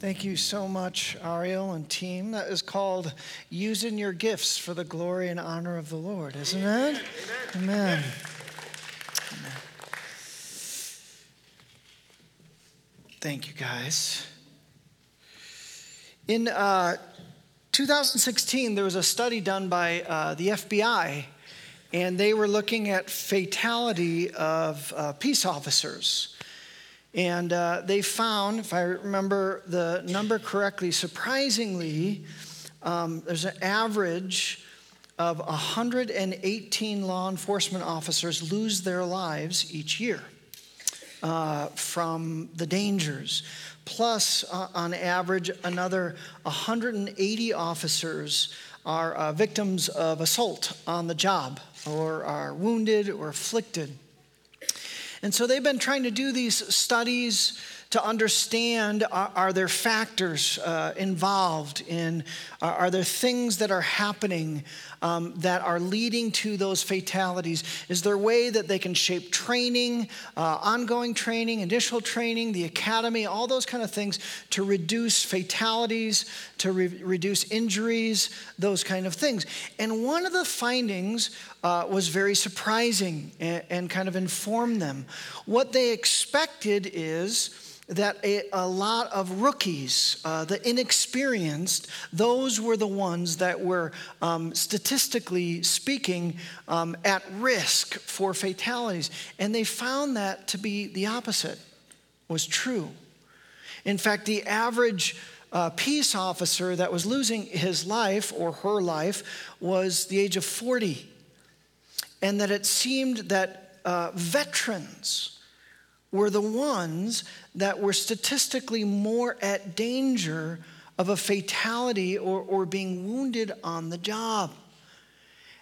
Thank you so much, Ariel and team. That is called Using Your Gifts for the Glory and Honor of the Lord, isn't it? Amen. Amen. Thank you, guys. In uh, 2016, there was a study done by uh, the FBI, and they were looking at fatality of uh, peace officers. And uh, they found, if I remember the number correctly, surprisingly, um, there's an average of 118 law enforcement officers lose their lives each year uh, from the dangers. Plus, uh, on average, another 180 officers are uh, victims of assault on the job or are wounded or afflicted. And so they've been trying to do these studies to understand are, are there factors uh, involved in, uh, are there things that are happening um, that are leading to those fatalities? Is there a way that they can shape training, uh, ongoing training, initial training, the academy, all those kind of things to reduce fatalities, to re- reduce injuries, those kind of things? And one of the findings uh, was very surprising and, and kind of informed them. What they expected is, that a, a lot of rookies, uh, the inexperienced, those were the ones that were, um, statistically speaking, um, at risk for fatalities. And they found that to be the opposite, was true. In fact, the average uh, peace officer that was losing his life or her life was the age of 40. And that it seemed that uh, veterans, were the ones that were statistically more at danger of a fatality or, or being wounded on the job.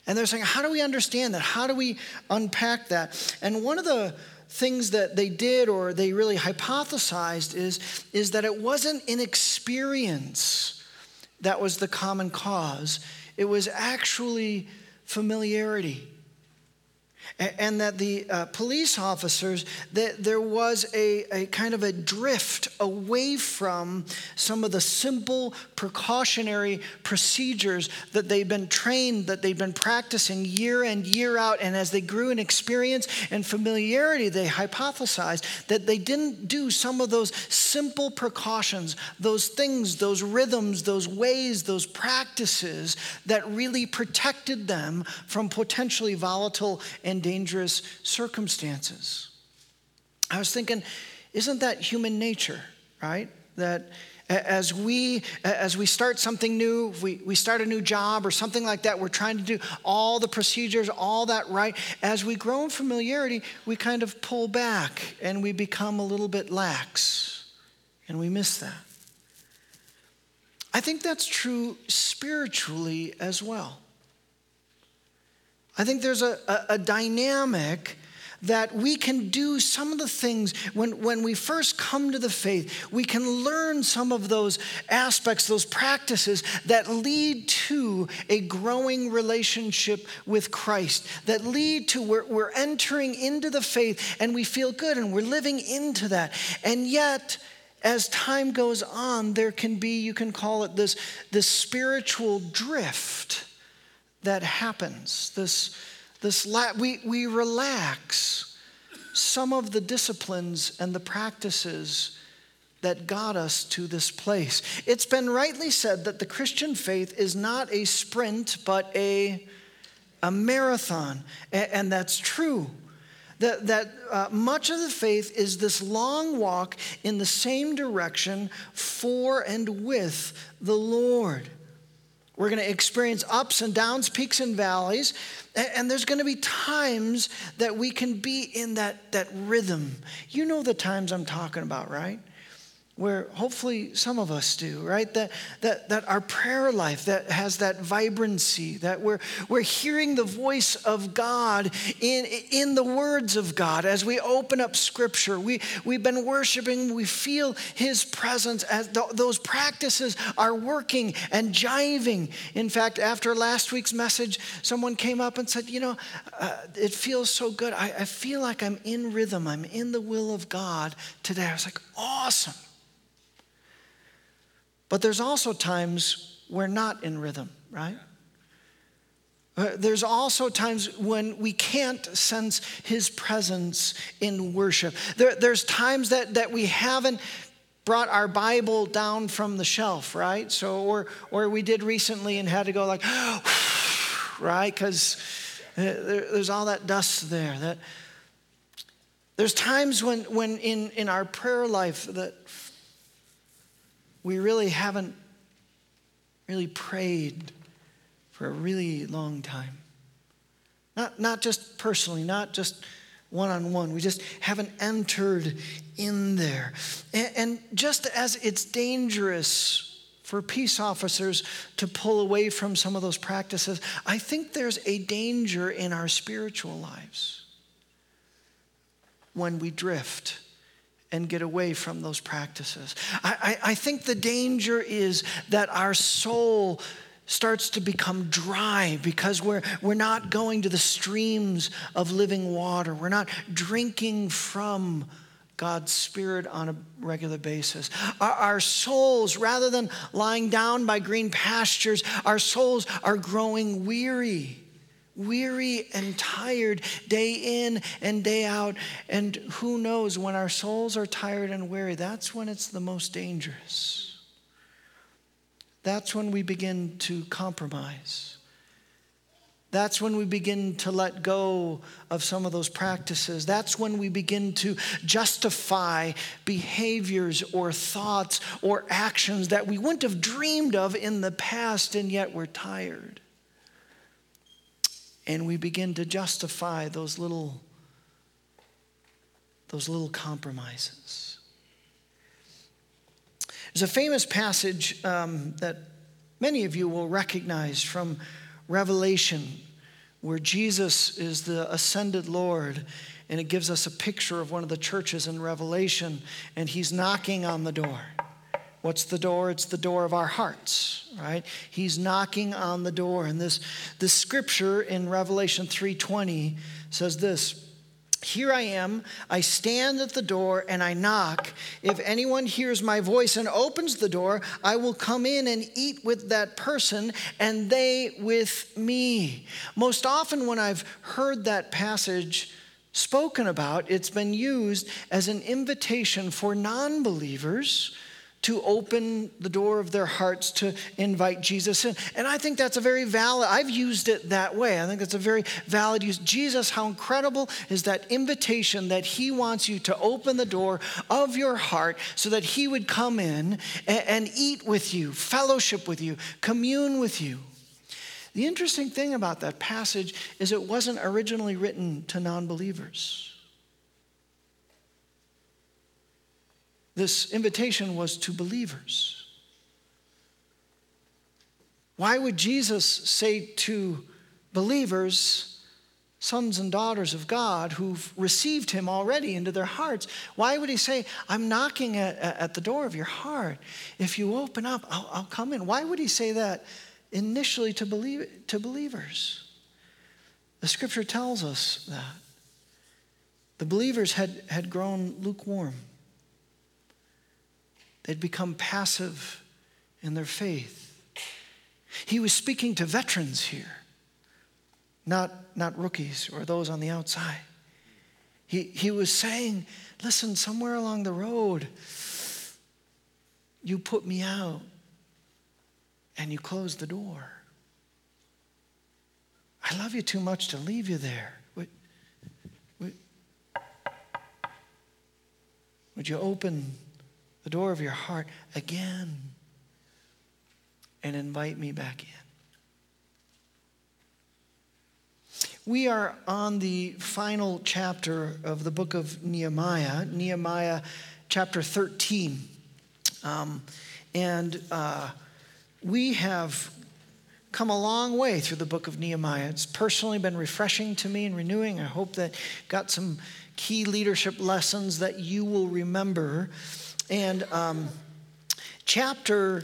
And they're saying, how do we understand that? How do we unpack that? And one of the things that they did or they really hypothesized is, is that it wasn't inexperience that was the common cause, it was actually familiarity and that the uh, police officers that there was a, a kind of a drift away from some of the simple precautionary procedures that they've been trained that they've been practicing year and year out. And as they grew in experience and familiarity they hypothesized that they didn't do some of those simple precautions those things those rhythms those ways those practices that really protected them from potentially volatile and dangerous circumstances. I was thinking, isn't that human nature, right? That as we as we start something new we, we start a new job or something like that we're trying to do all the procedures all that right as we grow in familiarity we kind of pull back and we become a little bit lax and we miss that i think that's true spiritually as well I think there's a, a, a dynamic that we can do some of the things when, when we first come to the faith, we can learn some of those aspects, those practices that lead to a growing relationship with Christ, that lead to we're, we're entering into the faith and we feel good and we're living into that. And yet, as time goes on, there can be, you can call it this, this spiritual drift that happens. This, this la- we, we relax some of the disciplines and the practices that got us to this place. It's been rightly said that the Christian faith is not a sprint, but a, a marathon. And, and that's true. That, that uh, much of the faith is this long walk in the same direction for and with the Lord. We're going to experience ups and downs, peaks and valleys. And there's going to be times that we can be in that, that rhythm. You know the times I'm talking about, right? Where hopefully some of us do, right? That, that, that our prayer life that has that vibrancy, that we're, we're hearing the voice of God in, in the words of God as we open up scripture. We, we've been worshiping, we feel his presence as th- those practices are working and jiving. In fact, after last week's message, someone came up and said, You know, uh, it feels so good. I, I feel like I'm in rhythm, I'm in the will of God today. I was like, Awesome. But there's also times we're not in rhythm, right? Uh, there's also times when we can't sense his presence in worship. There, there's times that, that we haven't brought our Bible down from the shelf, right? So, or, or we did recently and had to go like, right? Because uh, there, there's all that dust there. That there's times when, when in, in our prayer life that we really haven't really prayed for a really long time. Not, not just personally, not just one on one. We just haven't entered in there. And, and, just as it's dangerous for peace officers to pull away from some of those practices, I think there's a danger in our spiritual lives when we drift and get away from those practices. I, I, I think the danger is that our soul starts to become dry because we're, we're not going to the streams of living water. We're not drinking from God's Spirit on a regular basis. Our, our, souls, rather than lying down by green pastures, our souls are growing weary, weary and tired day in and day out. And who knows, when our souls are tired and weary, that's when it's the most dangerous that's when we begin to compromise. That's when we begin to let go of some of those practices. That's when we begin to justify behaviors or thoughts or actions that we wouldn't have dreamed of in the past, and yet we're tired. And we begin to justify those little, those little compromises. There's a famous passage um, that many of you will recognize from Revelation where Jesus is the ascended Lord, and it gives us a picture of one of the churches in Revelation, and he's knocking on the door. What's the door? It's the door of our hearts, right? He's knocking on the door. And this, this scripture in Revelation 3:20 says this here I am. I stand at the door and I knock. If anyone hears my voice and opens the door, I will come in and eat with that person and they with me. Most often, when I've heard that passage spoken about, it's been used as an invitation for non believers to open the door of their hearts to invite Jesus in. And I think that's a very valid, I've used it that way. I think that's a very valid use. Jesus, how incredible is that invitation that he wants you to open the door of your heart so that he would come in and, and eat with you, fellowship with you, commune with you. The interesting thing about that passage is it wasn't originally written to non believers. This invitation was to believers. Why would Jesus say to believers, sons and daughters of God who've received him already into their hearts, why would he say, I'm knocking at, at the door of your heart? If you open up, I'll, I'll come in. Why would he say that initially to, believe, to believers? The scripture tells us that. The believers had, had grown lukewarm. They'd become passive in their faith. He was speaking to veterans here, not, not rookies or those on the outside. He, he was saying, listen, somewhere along the road, you put me out and you closed the door. I love you too much to leave you there. Would, would, would you open the door of your heart again and invite me back in. We are on the final chapter of the book of Nehemiah, Nehemiah chapter 13. Um, and uh, we have come a long way through the book of Nehemiah. It's personally been refreshing to me and renewing. I hope that got some key leadership lessons that you will remember and um, chapter,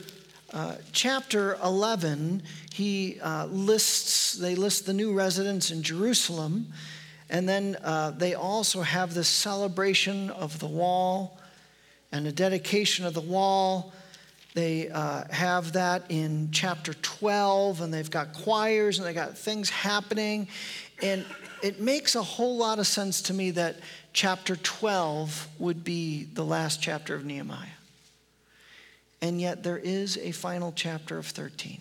uh, chapter 11, he uh, lists, they list the new residents in Jerusalem. And then uh, they also have this celebration of the wall and a dedication of the wall. They uh, have that in chapter 12, and they've got choirs and they got things happening. And it makes a whole lot of sense to me that chapter 12 would be the last chapter of Nehemiah. And yet there is a final chapter of 13.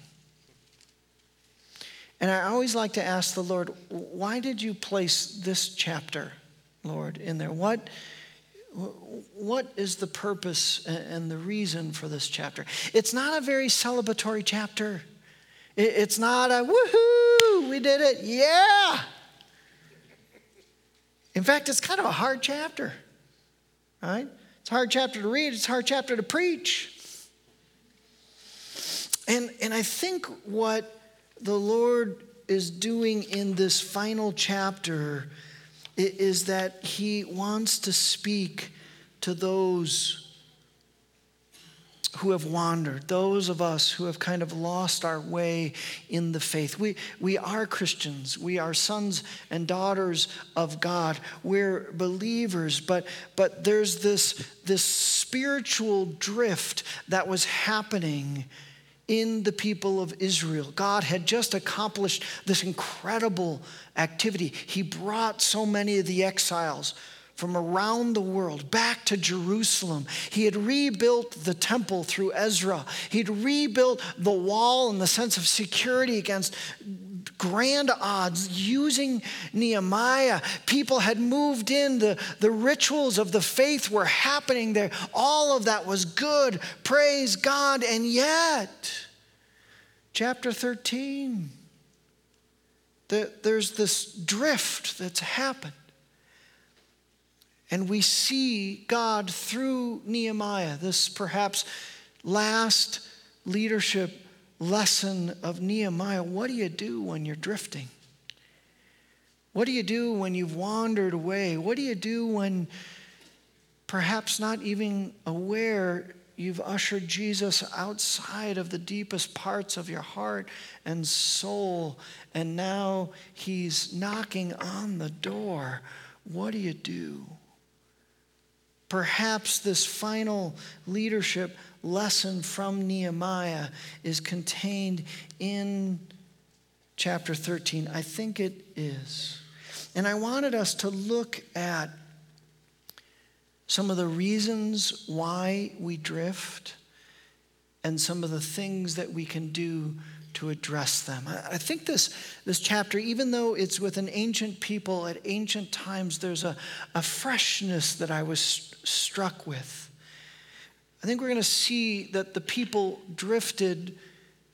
And I always like to ask the Lord, why did you place this chapter, Lord, in there? What, what is the purpose and the reason for this chapter? It's not a very celebratory chapter. It's not a woohoo, we did it, yeah. In fact, it's kind of a hard chapter, right? It's a hard chapter to read, it's a hard chapter to preach. And, and I think what the Lord is doing in this final chapter is that He wants to speak to those who have wandered, those of us who have kind of lost our way in the faith. We, we are Christians. We are sons and daughters of God. We're believers, but, but there's this, this spiritual drift that was happening in the people of Israel. God had just accomplished this incredible activity. He brought so many of the exiles from around the world back to Jerusalem. He had rebuilt the temple through Ezra. He'd rebuilt the wall in the sense of security against grand odds using Nehemiah. People had moved in, the, the rituals of the faith were happening there. All of that was good. Praise God. And yet, chapter 13, the, there's this drift that's happened. And we see God through Nehemiah, this perhaps last leadership lesson of Nehemiah. What do you do when you're drifting? What do you do when you've wandered away? What do you do when perhaps not even aware you've ushered Jesus outside of the deepest parts of your heart and soul, and now he's knocking on the door? What do you do? Perhaps this final leadership lesson from Nehemiah is contained in chapter 13. I think it is. And I wanted us to look at some of the reasons why we drift and some of the things that we can do to address them. I think this, this chapter, even though it's with an ancient people at ancient times, there's a, a freshness that I was struck with. I think we're going to see that the people drifted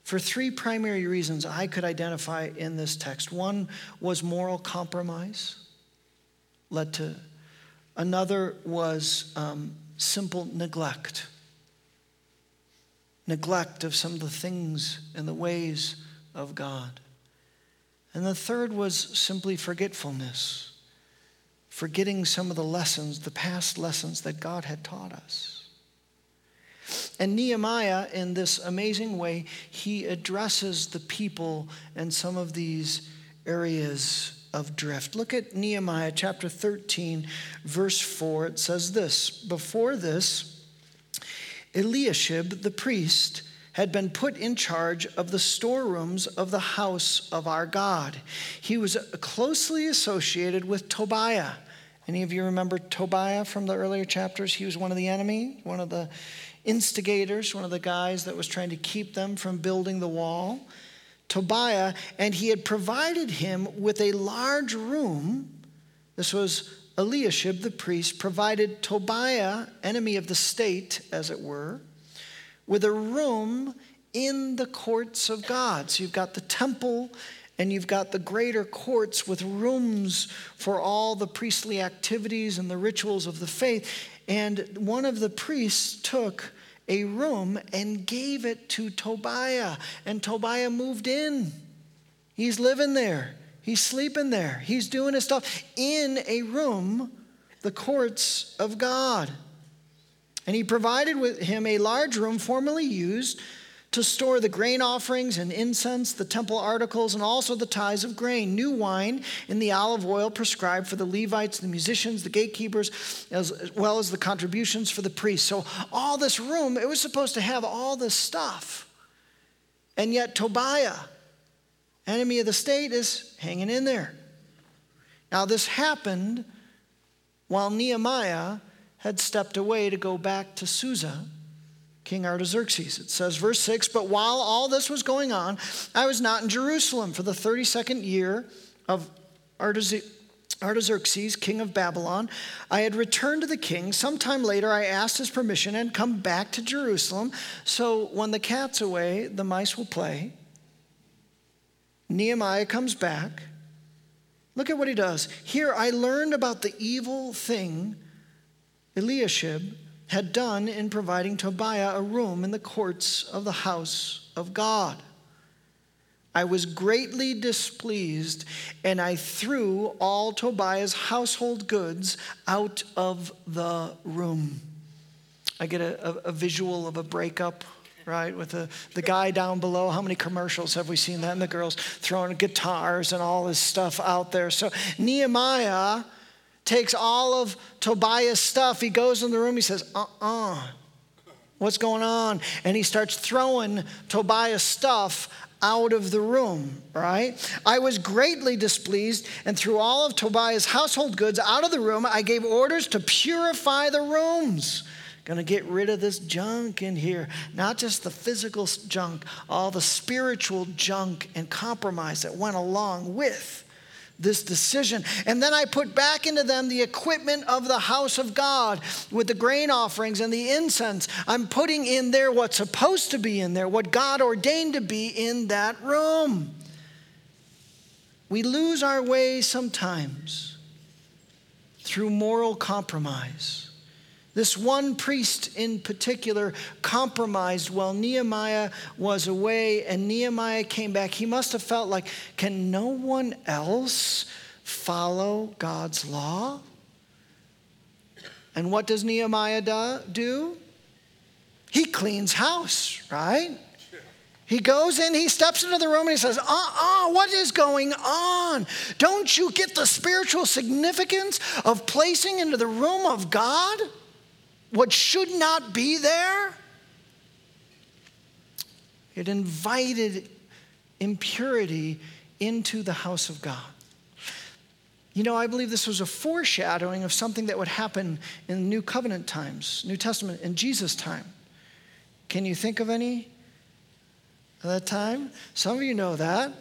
for three primary reasons I could identify in this text. One was moral compromise, led to, another was um, simple neglect neglect of some of the things and the ways of God. And the third was simply forgetfulness, forgetting some of the lessons, the past lessons that God had taught us. And Nehemiah, in this amazing way, he addresses the people and some of these areas of drift. Look at Nehemiah chapter 13, verse 4. It says this Before this, Eliashib the priest had been put in charge of the storerooms of the house of our God. He was closely associated with Tobiah. Any of you remember Tobiah from the earlier chapters? He was one of the enemy, one of the instigators, one of the guys that was trying to keep them from building the wall. Tobiah, and he had provided him with a large room. This was Eliashib the priest provided Tobiah, enemy of the state, as it were, with a room in the courts of God. So you've got the temple and you've got the greater courts with rooms for all the priestly activities and the rituals of the faith. And one of the priests took a room and gave it to Tobiah, and Tobiah moved in. He's living there. He's sleeping there. He's doing his stuff in a room, the courts of God. And he provided with him a large room formerly used to store the grain offerings and incense, the temple articles, and also the tithes of grain, new wine and the olive oil prescribed for the Levites, the musicians, the gatekeepers, as well as the contributions for the priests. So, all this room, it was supposed to have all this stuff. And yet, Tobiah, enemy of the state, is hanging in there. Now, this happened while Nehemiah had stepped away to go back to Susa King Artaxerxes. It says, verse 6 But while all this was going on, I was not in Jerusalem for the 32nd year of Artaxerxes, king of Babylon. I had returned to the king. Sometime later, I asked his permission and come back to Jerusalem. So when the cat's away, the mice will play. Nehemiah comes back. Look at what he does. Here, I learned about the evil thing Eliashib had done in providing Tobiah a room in the courts of the house of God. I was greatly displeased, and I threw all Tobiah's household goods out of the room. I get a, a, a visual of a breakup right? With the, the guy down below. How many commercials have we seen that? And the girls throwing guitars and all this stuff out there. So Nehemiah takes all of Tobiah's stuff. He goes in the room, he says, uh uh-uh. uh, what's going on? And he starts throwing Tobiah's stuff out of the room, right? I was greatly displeased and threw all of Tobiah's household goods out of the room. I gave orders to purify the rooms. Gonna get rid of this junk in here, not just the physical junk, all the spiritual junk and compromise that went along with this decision. And then I put back into them the equipment of the house of God with the grain offerings and the incense. I'm putting in there what's supposed to be in there, what God ordained to be in that room. We lose our way sometimes through moral compromise. This one priest in particular compromised while Nehemiah was away, and Nehemiah came back. He must have felt like, can no one else follow God's law? And what does Nehemiah do? He cleans house, right? He goes in, he steps into the room, and he says, Uh uh-uh, uh, what is going on? Don't you get the spiritual significance of placing into the room of God? What should not be there, it invited impurity into the house of God. You know, I believe this was a foreshadowing of something that would happen in New Covenant times, New Testament, in Jesus' time. Can you think of any at that time? Some of you know that,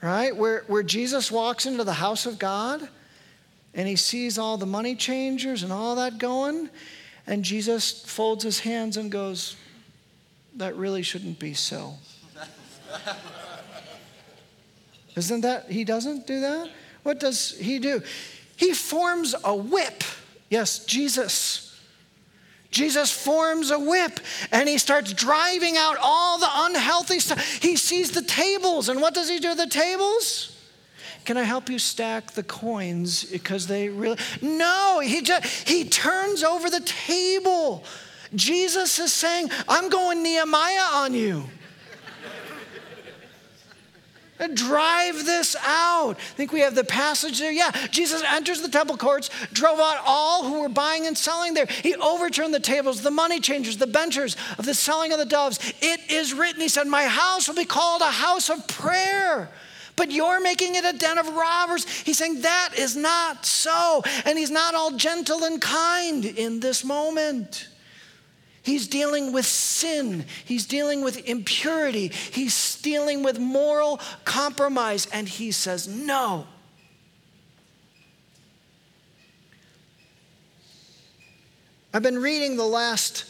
right? Where, where Jesus walks into the house of God and he sees all the money changers and all that going, and Jesus folds his hands and goes, That really shouldn't be so. Isn't that, he doesn't do that? What does he do? He forms a whip. Yes, Jesus. Jesus forms a whip and he starts driving out all the unhealthy stuff. He sees the tables, and what does he do to the tables? Can I help you stack the coins because they really No, he just he turns over the table. Jesus is saying, "I'm going Nehemiah on you." Drive this out. I think we have the passage there. Yeah, Jesus enters the temple courts, drove out all who were buying and selling there. He overturned the tables, the money changers, the benchers of the selling of the doves. It is written, he said, My house will be called a house of prayer but you're making it a den of robbers. He's saying that is not so. And he's not all gentle and kind in this moment. He's dealing with sin. He's dealing with impurity. He's dealing with moral compromise. And he says, No. I've been reading the last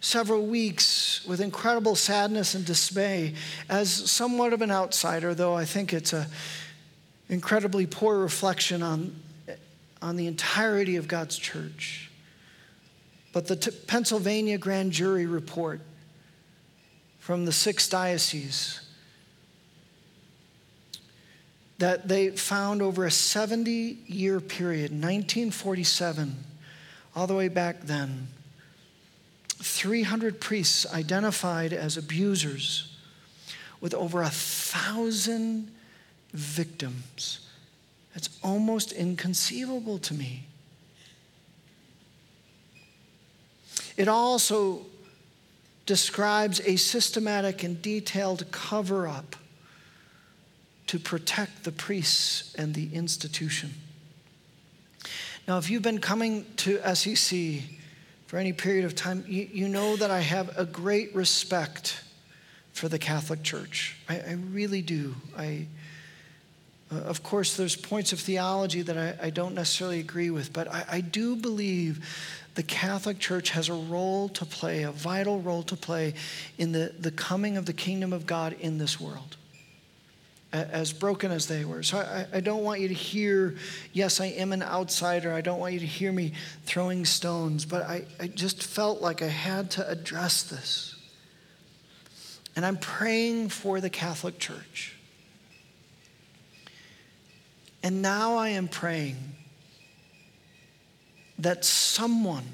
several weeks with incredible sadness and dismay as somewhat of an outsider, though I think it's an incredibly poor reflection on, on the entirety of God's church. But the T- Pennsylvania grand jury report from the six dioceses that they found over a 70 year period, 1947, all the way back then, 300 priests identified as abusers with over a thousand victims. That's almost inconceivable to me. It also describes a systematic and detailed cover up to protect the priests and the institution. Now, if you've been coming to SEC for any period of time, you, you know that I have a great respect for the Catholic Church. I, I really do. I, uh, of course, there's points of theology that I, I don't necessarily agree with, but I, I do believe the Catholic Church has a role to play, a vital role to play in the, the coming of the kingdom of God in this world, as broken as they were. So I, I don't want you to hear, yes, I am an outsider. I don't want you to hear me throwing stones, but I, I just felt like I had to address this. And I'm praying for the Catholic Church. And now I am praying that someone,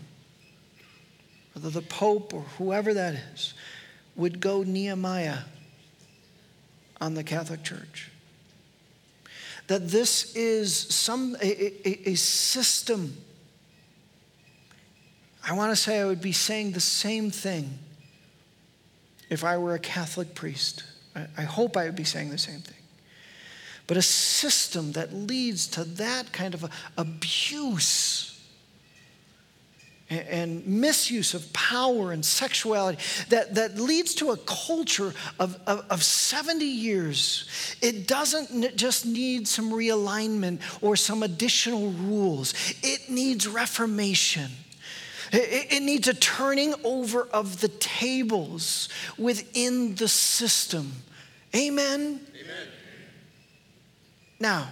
whether the Pope or whoever that is, would go Nehemiah on the Catholic Church. That this is some a, a, a system. I want to say I would be saying the same thing if I were a Catholic priest. I, I hope I would be saying the same thing. But a system that leads to that kind of abuse and misuse of power and sexuality that, that leads to a culture of, of, of 70 years. It doesn't just need some realignment or some additional rules, it needs reformation. It, it needs a turning over of the tables within the system. Amen? Amen. Now,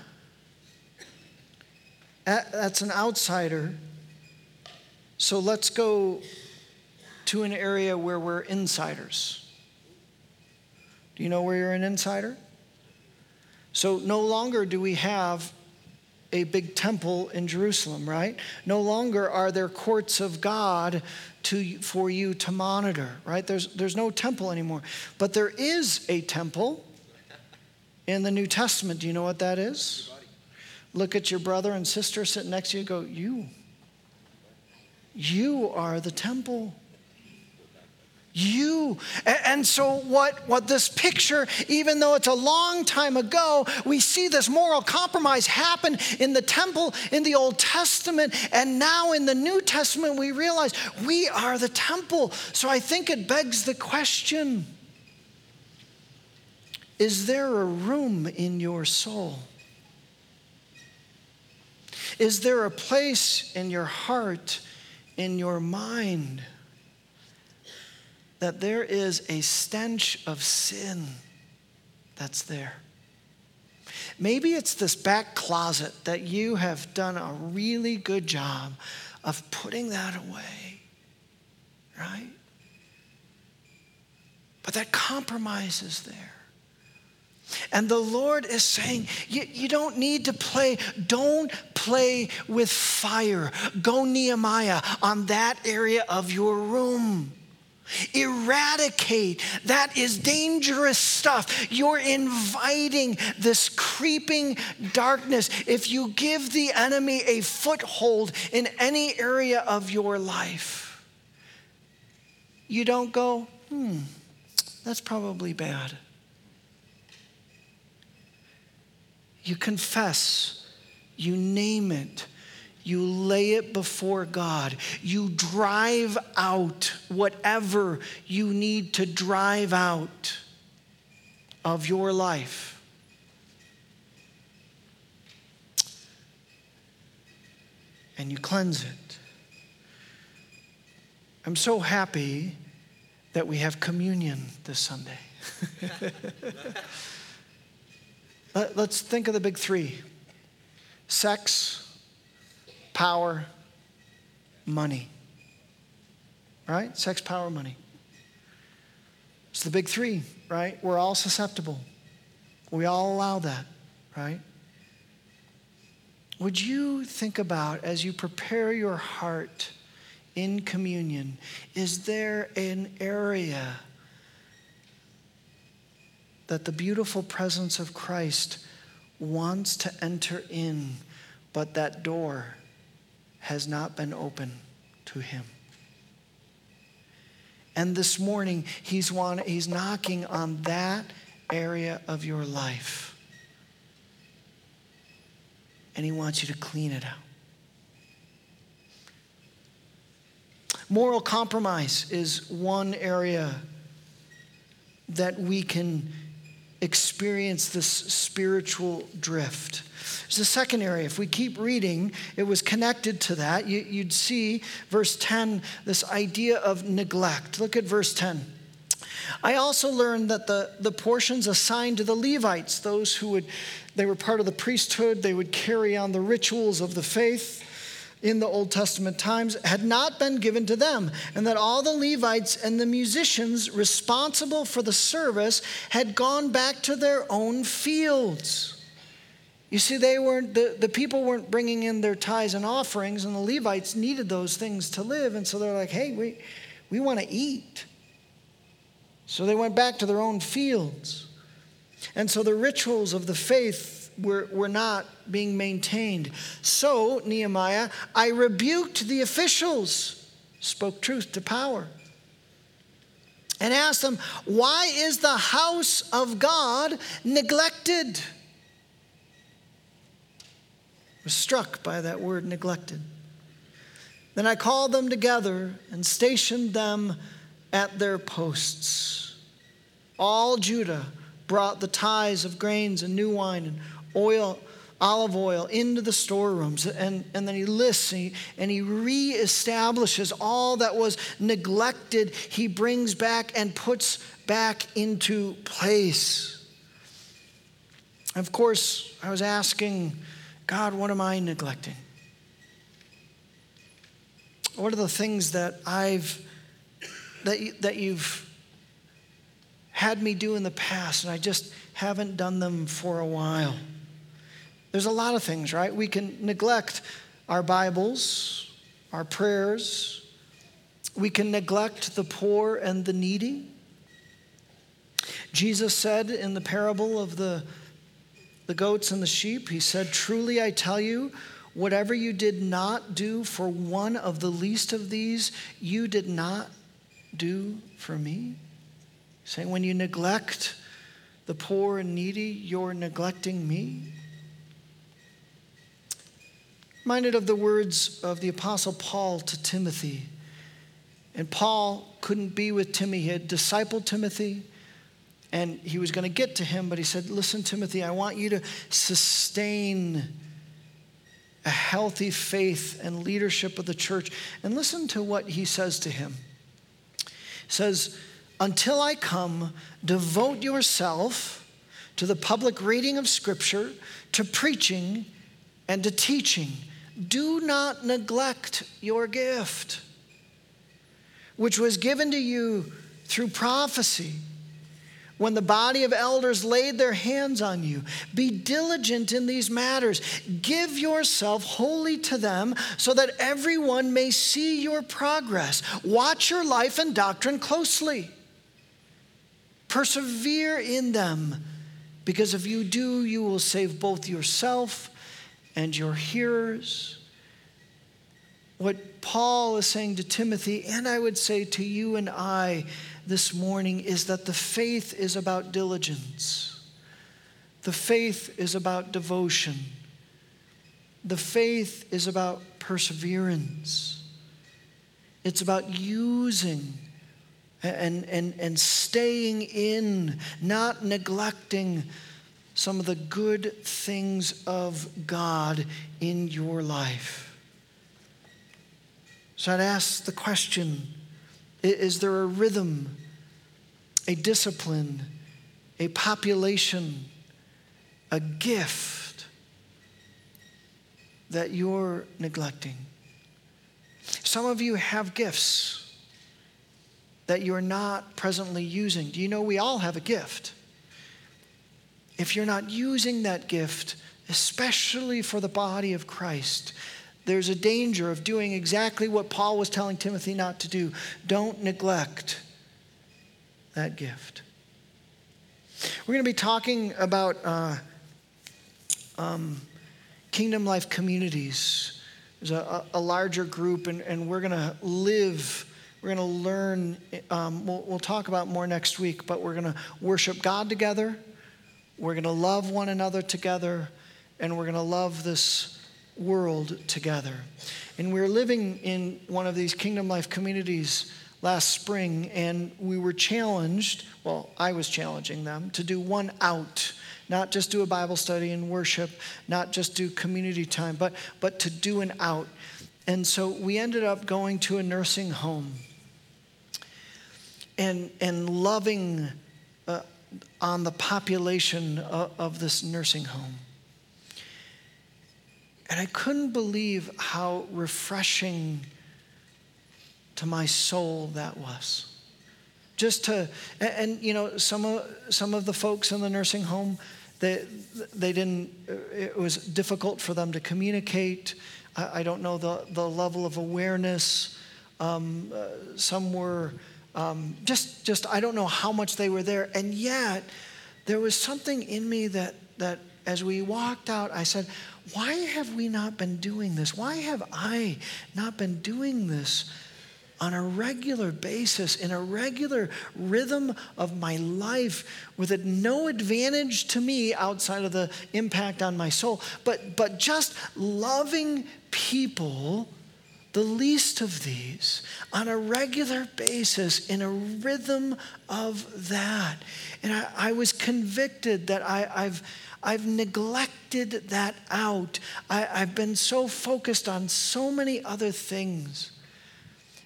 that's an outsider so let's go to an area where we're insiders. Do you know where you're an insider? So no longer do we have a big temple in Jerusalem, right? No longer are there courts of God to, for you to monitor, right? There's, there's no temple anymore. But there is a temple in the New Testament. Do you know what that is? Look at your brother and sister sitting next to you go, You you are the temple. You. And so, what, what this picture, even though it's a long time ago, we see this moral compromise happen in the temple in the Old Testament. And now in the New Testament, we realize we are the temple. So, I think it begs the question Is there a room in your soul? Is there a place in your heart? In your mind that there is a stench of sin that's there. Maybe it's this back closet that you have done a really good job of putting that away, right? But that compromise is there. And the Lord is saying, you, you, don't need to play, don't play with fire. Go, Nehemiah, on that area of your room. Eradicate. That is dangerous stuff. You're inviting this creeping darkness. If you give the enemy a foothold in any area of your life, you don't go, hmm, that's probably bad. You confess, you name it, you lay it before God, you drive out whatever you need to drive out of your life. And you cleanse it. I'm so happy that we have communion this Sunday. Let, us think of the big three sex, power, money. Right? Sex, power, money. It's the big three, right? We're all susceptible. We all allow that, right? Would you think about as you prepare your heart in communion, is there an area that the beautiful presence of Christ wants to enter in, but that door has not been open to him? And this morning, he's, want, he's knocking on that area of your life. And he wants you to clean it out. Moral compromise is one area that we can experience this spiritual drift. There's a second area. If we keep reading, it was connected to that. You, would see verse 10, this idea of neglect. Look at verse 10. I also learned that the, the portions assigned to the Levites, those who would, they were part of the priesthood, they would carry on the rituals of the faith in the Old Testament times had not been given to them, and that all the Levites and the musicians responsible for the service had gone back to their own fields. You see, they weren't, the, the people weren't bringing in their tithes and offerings, and the Levites needed those things to live. And so they're like, hey, we, we want to eat. So they went back to their own fields. And so the rituals of the faith were, were not being maintained. So, Nehemiah, I rebuked the officials, spoke truth to power, and asked them, Why is the house of God neglected? was struck by that word neglected. Then I called them together and stationed them at their posts. All Judah brought the tithes of grains and new wine and oil, olive oil into the storerooms. And, and then he lists and he, and he reestablishes all that was neglected, he brings back and puts back into place. Of course, I was asking God, what am I neglecting? What are the things that I've that you, that you've had me do in the past and I just haven't done them for a while? There's a lot of things, right? We can neglect our Bibles, our prayers. We can neglect the poor and the needy. Jesus said in the parable of the the goats and the sheep, he said, Truly I tell you, whatever you did not do for one of the least of these, you did not do for me. Saying, when you neglect the poor and needy, you're neglecting me. Reminded of the words of the Apostle Paul to Timothy. And Paul couldn't be with Timothy. He had discipled Timothy and he was going to get to him, but he said, Listen, Timothy, I want you to sustain a healthy faith and leadership of the church. And listen to what he says to him. He says, Until I come, devote yourself to the public reading of Scripture, to preaching, and to teaching. Do not neglect your gift, which was given to you through prophecy when the body of elders laid their hands on you. Be diligent in these matters. Give yourself wholly to them so that everyone may see your progress. Watch your life and doctrine closely. Persevere in them, because if you do, you will save both yourself and your hearers. What Paul is saying to Timothy, and I would say to you and I, this morning is that the faith is about diligence, the faith is about devotion, the faith is about perseverance. It's about using and, and, and staying in, not neglecting some of the good things of God in your life. So I'd ask the question is there a rhythm, a discipline, a population, a gift that you're neglecting? Some of you have gifts that you're not presently using. Do you know we all have a gift? If you're not using that gift, especially for the body of Christ, there's a danger of doing exactly what Paul was telling Timothy not to do. Don't neglect that gift. We're going to be talking about uh, um, Kingdom Life communities. There's a, a larger group, and, and we're going to live. We're going to learn. Um, we'll, we'll talk about more next week, but we're going to worship God together. We're going to love one another together, and we're going to love this world together. And we are living in one of these Kingdom Life communities last spring, and we were challenged, well, I was challenging them, to do one out. Not just do a Bible study and worship, not just do community time, but, but to do an out. And so we ended up going to a nursing home and, and loving on the population of, of this nursing home. And I couldn't believe how refreshing to my soul that was. Just to, and, and, you know, some of, some of the folks in the nursing home, they, they didn't, it was difficult for them to communicate. I, I don't know the, the level of awareness. Um, uh, some were um, just, just, I don't know how much they were there. And yet, there was something in me that, that as we walked out, I said, why have we not been doing this? Why have I not been doing this on a regular basis, in a regular rhythm of my life, with it no advantage to me outside of the impact on my soul, but, but just loving people, the least of these, on a regular basis, in a rhythm of that. And I, I was convicted that I, I've I've neglected that out. I, have been so focused on so many other things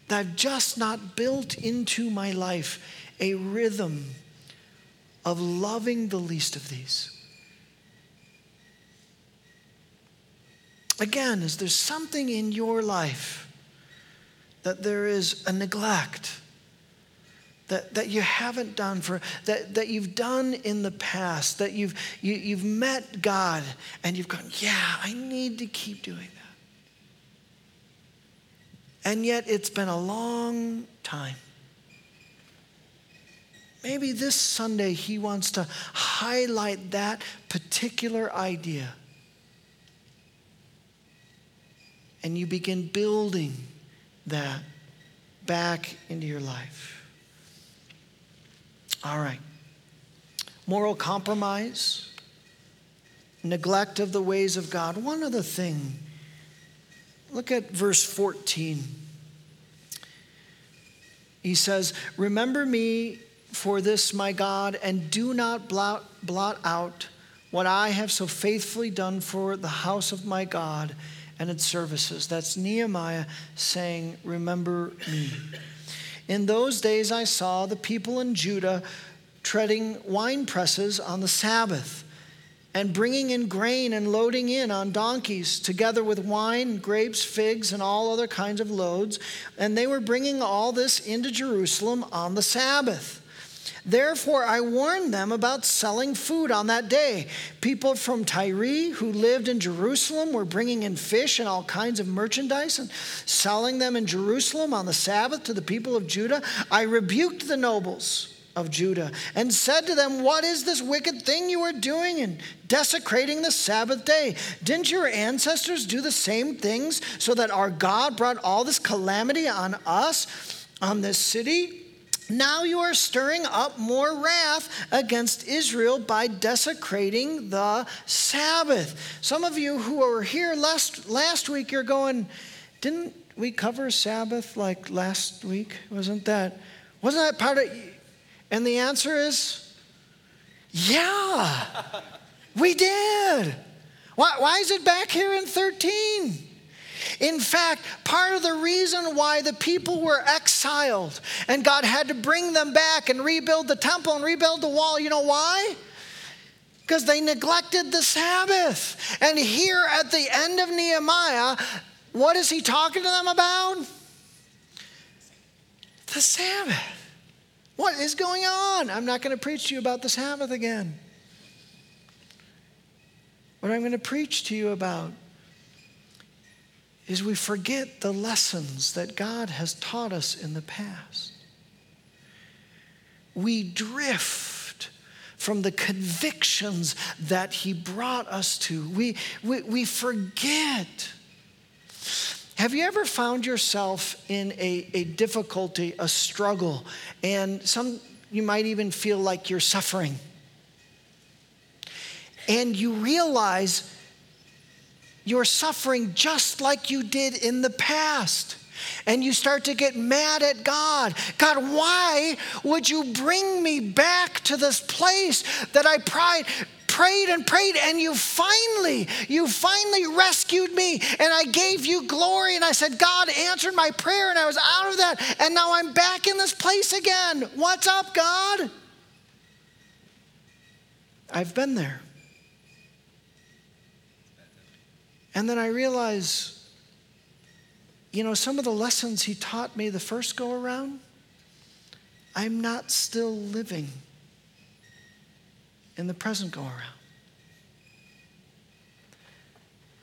that I've just not built into my life a rhythm of loving the least of these. Again, is there something in your life that there is a neglect? that, that you haven't done for that, that you've done in the past that you've you, you've met god and you've gone yeah i need to keep doing that and yet it's been a long time maybe this sunday he wants to highlight that particular idea and you begin building that back into your life all right. Moral compromise, neglect of the ways of God. One other thing. Look at verse 14. He says, Remember me for this, my God, and do not blot, blot out what I have so faithfully done for the house of my God and its services. That's Nehemiah saying, Remember me. In those days, I saw the people in Judah treading wine presses on the Sabbath and bringing in grain and loading in on donkeys, together with wine, grapes, figs, and all other kinds of loads. And they were bringing all this into Jerusalem on the Sabbath. Therefore, I warned them about selling food on that day. People from Tyre who lived in Jerusalem were bringing in fish and all kinds of merchandise and selling them in Jerusalem on the Sabbath to the people of Judah. I rebuked the nobles of Judah and said to them, What is this wicked thing you are doing in desecrating the Sabbath day? Didn't your ancestors do the same things so that our God brought all this calamity on us, on this city? Now you are stirring up more wrath against Israel by desecrating the Sabbath. Some of you who were here last, last week, you're going, didn't we cover Sabbath like last week? Wasn't that, wasn't that part of, and the answer is, yeah, we did. Why, why is it back here in 13? In fact, part of the reason why the people were exiled and God had to bring them back and rebuild the temple and rebuild the wall, you know why? Because they neglected the Sabbath. And here at the end of Nehemiah, what is he talking to them about? The Sabbath. What is going on? I'm not going to preach to you about the Sabbath again. What I'm going to preach to you about is we forget the lessons that God has taught us in the past. We drift from the convictions that He brought us to. We, we, we forget. Have you ever found yourself in a, a difficulty, a struggle, and some you might even feel like you're suffering? And you realize you're suffering just like you did in the past. And you start to get mad at God. God, why would you bring me back to this place that I pride, prayed and prayed and you finally you finally rescued me and i gave you glory and i said god answered my prayer and i was out of that and now i'm back in this place again what's up god i've been there And then I realize, you know, some of the lessons he taught me the first go around, I'm not still living in the present go around.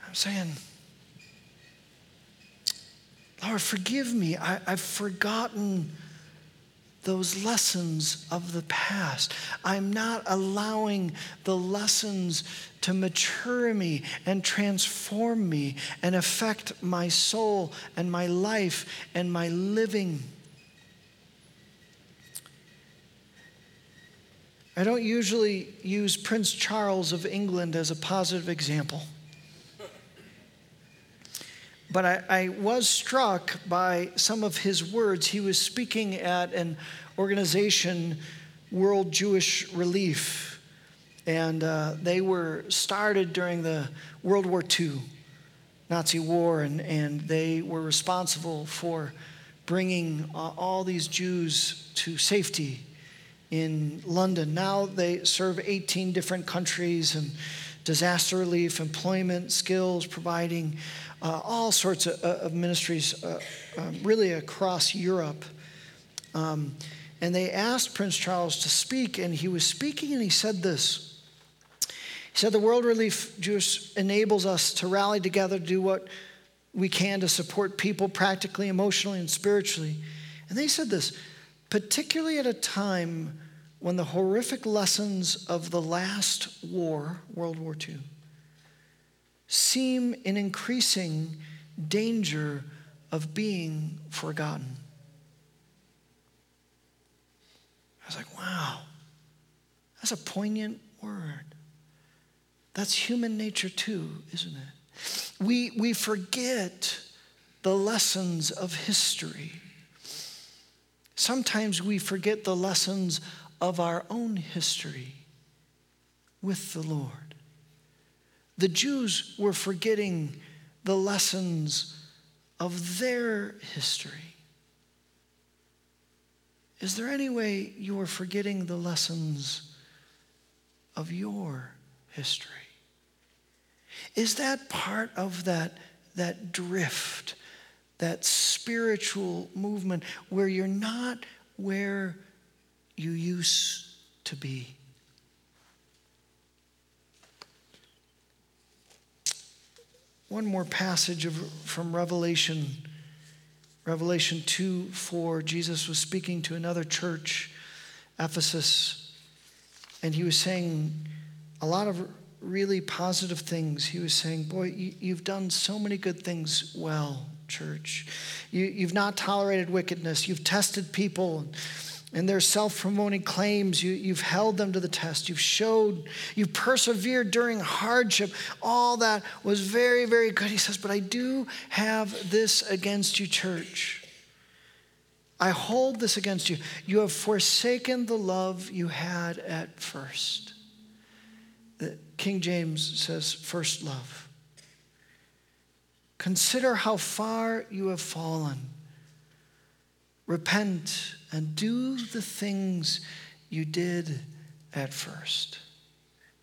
I'm saying, Lord, forgive me. I, have forgotten those lessons of the past. I'm not allowing the lessons to mature me and transform me and affect my soul and my life and my living. I don't usually use Prince Charles of England as a positive example. But I, I, was struck by some of his words. He was speaking at an organization, World Jewish Relief, and uh, they were started during the World War II, Nazi war, and, and they were responsible for bringing uh, all these Jews to safety in London. Now they serve 18 different countries and disaster relief, employment, skills, providing uh, all sorts of, uh, of ministries uh, um, really across Europe. Um, and they asked Prince Charles to speak, and he was speaking, and he said this. He said, The World Relief Juice enables us to rally together to do what we can to support people practically, emotionally, and spiritually. And they said this particularly at a time when the horrific lessons of the last war, World War II, seem in increasing danger of being forgotten. I was like, wow, that's a poignant word. That's human nature too, isn't it? We, we forget the lessons of history. Sometimes we forget the lessons of our own history with the Lord. The Jews were forgetting the lessons of their history. Is there any way you are forgetting the lessons of your history? Is that part of that, that drift, that spiritual movement where you're not where you used to be? One more passage of, from Revelation. Revelation 2 4, Jesus was speaking to another church, Ephesus, and he was saying a lot of really positive things. He was saying, Boy, you, have done so many good things well, church. You, you've not tolerated wickedness, you've tested people and their self promoting claims, you, you've held them to the test. You've showed, you persevered during hardship. All that was very, very good. He says, But I do have this against you, church. I hold this against you. You have forsaken the love you had at first. The King James says, first love. Consider how far you have fallen. Repent and do the things you did at first.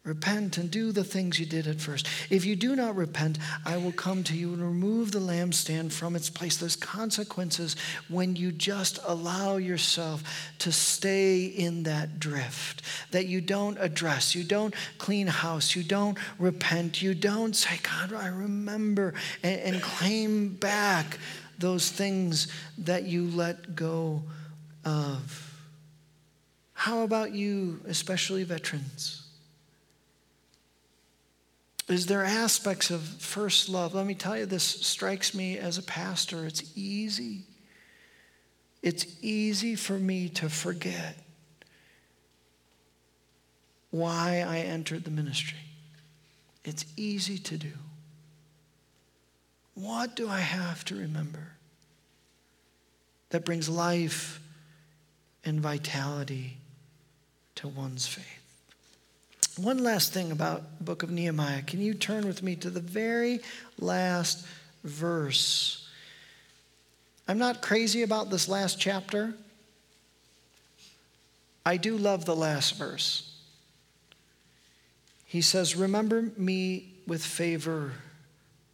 Repent and do the things you did at first. If you do not repent, I will come to you and remove the lampstand from its place. There's consequences when you just allow yourself to stay in that drift, that you don't address, you don't clean house, you don't repent, you don't say, God, I remember, and, and claim back those things that you let go of. How about you, especially veterans? is there aspects of first love. Let me tell you, this strikes me as a pastor. It's easy. It's easy for me to forget why I entered the ministry. It's easy to do. What do I have to remember that brings life and vitality to one's faith? One last thing about book of Nehemiah. Can you turn with me to the very last verse? I'm not crazy about this last chapter. I do love the last verse. He says, Remember me with favor,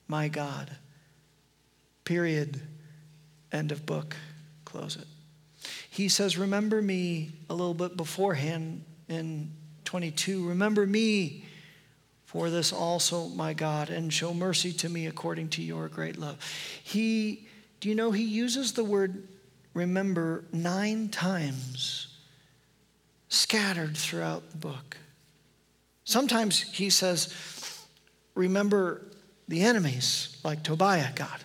my God. Period. End of book. Close it. He says, Remember me a little bit beforehand in 22 Remember me for this also, my God, and show mercy to me according to your great love. He, do you know, he uses the word remember nine times scattered throughout the book. Sometimes he says, remember the enemies, like Tobiah, God.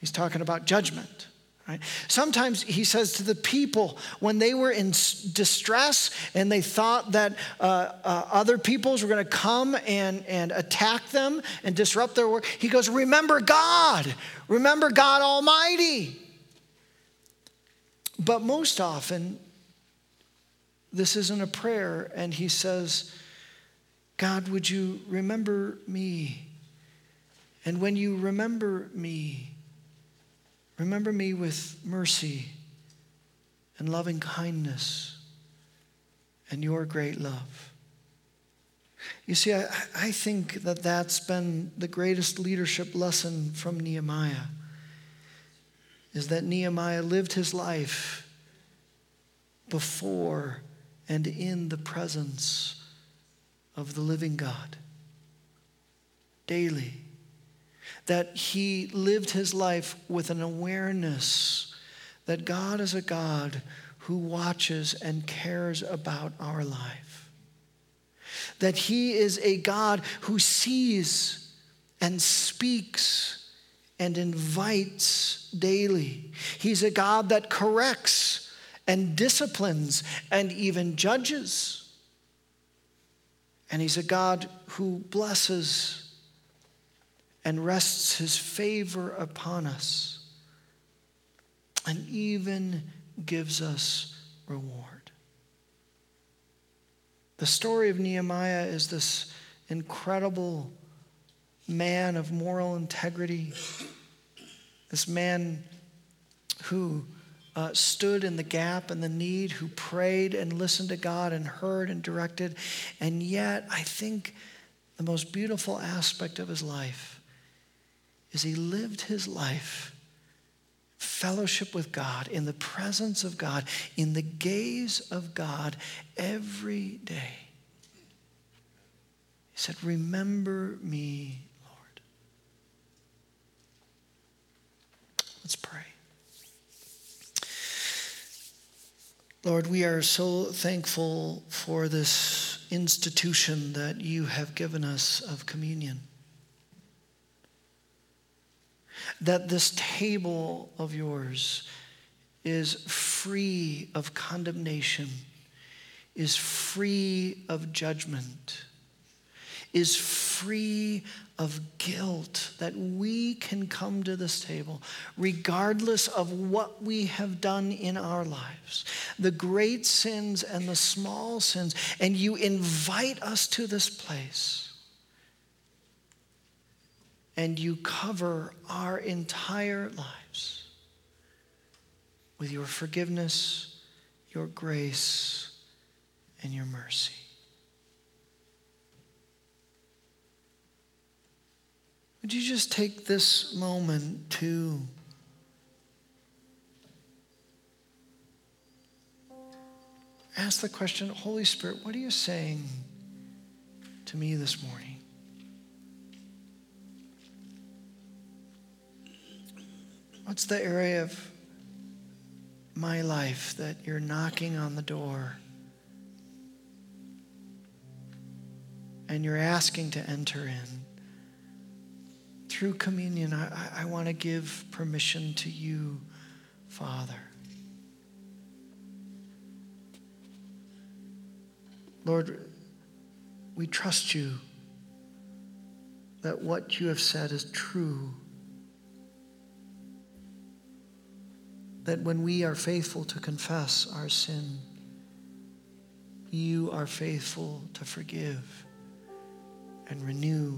He's talking about judgment. Right? Sometimes he says to the people when they were in distress and they thought that uh, uh, other peoples were going to come and, and attack them and disrupt their work, he goes, Remember God, remember God Almighty. But most often, this isn't a prayer, and he says, God, would you remember me? And when you remember me, Remember me with mercy and loving kindness and your great love. You see, I, I think that that's been the greatest leadership lesson from Nehemiah is that Nehemiah lived his life before and in the presence of the living God daily that he lived his life with an awareness that God is a God who watches and cares about our life. That he is a God who sees and speaks and invites daily. He's a God that corrects and disciplines and even judges. And he's a God who blesses and rests his favor upon us and even gives us reward. The story of Nehemiah is this incredible man of moral integrity, this man who uh, stood in the gap and the need, who prayed and listened to God and heard and directed. And yet, I think the most beautiful aspect of his life is he lived his life fellowship with God, in the presence of God, in the gaze of God every day. He said, Remember me, Lord. Let's pray. Lord, we are so thankful for this institution that you have given us of communion that this table of yours is free of condemnation, is free of judgment, is free of guilt, that we can come to this table regardless of what we have done in our lives, the great sins and the small sins, and you invite us to this place and you cover our entire lives with your forgiveness, your grace, and your mercy. Would you just take this moment to ask the question Holy Spirit, what are you saying to me this morning? What's the area of my life that you're knocking on the door and you're asking to enter in? Through communion, I, I want to give permission to you, Father. Lord, we trust you that what you have said is true. That when we are faithful to confess our sin, you are faithful to forgive and renew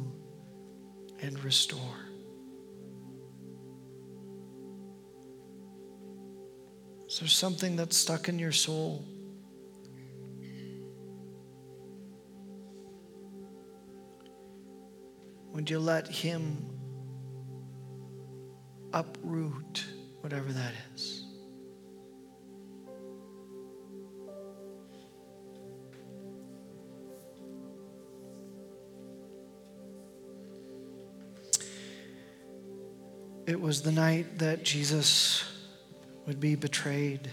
and restore. Is there something that's stuck in your soul? Would you let Him uproot whatever that is? It was the night that Jesus would be betrayed.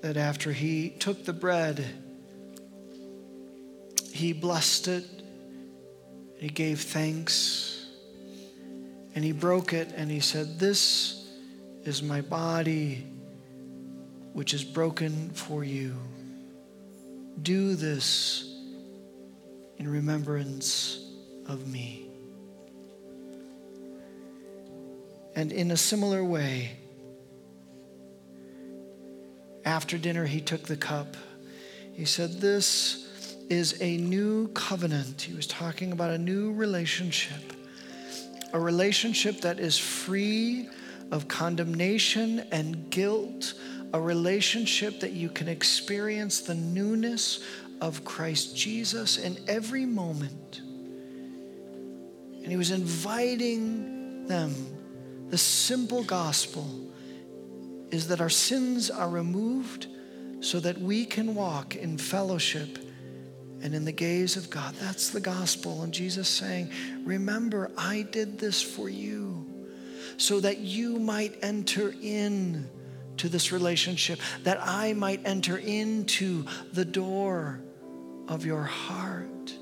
That after he took the bread, he blessed it, he gave thanks, and he broke it, and he said, This is my body, which is broken for you. Do this in remembrance of me. And in a similar way, after dinner, he took the cup. He said, This is a new covenant. He was talking about a new relationship, a relationship that is free of condemnation and guilt, a relationship that you can experience the newness of Christ Jesus in every moment. And he was inviting them the simple gospel is that our sins are removed so that we can walk in fellowship and in the gaze of God. That's the gospel. And Jesus saying, Remember, I did this for you so that you might enter in to this relationship, that I might enter into the door of your heart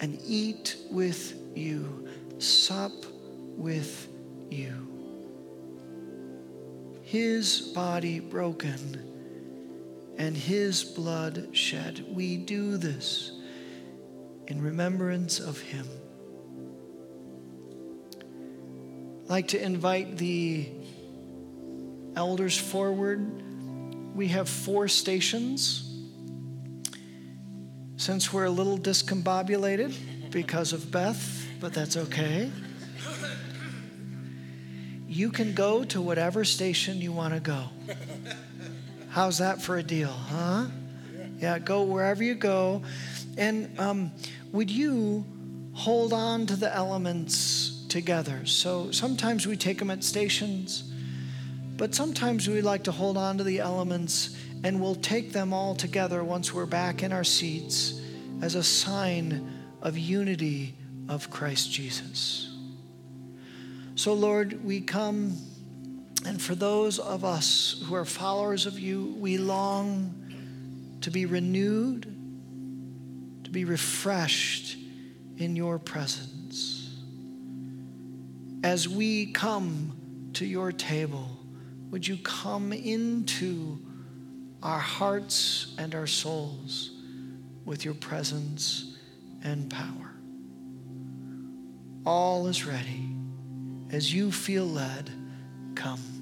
and eat with you, sup with you. His body broken and his blood shed. We do this in remembrance of him. I'd like to invite the elders forward. We have four stations. Since we're a little discombobulated because of Beth, but that's okay you can go to whatever station you want to go. How's that for a deal, huh? Yeah, go wherever you go. And um, would you hold on to the elements together? So sometimes we take them at stations, but sometimes we like to hold on to the elements and we'll take them all together once we're back in our seats as a sign of unity of Christ Jesus. So, Lord, we come, and for those of us who are followers of you, we long to be renewed, to be refreshed in your presence. As we come to your table, would you come into our hearts and our souls with your presence and power? All is ready as you feel led, come.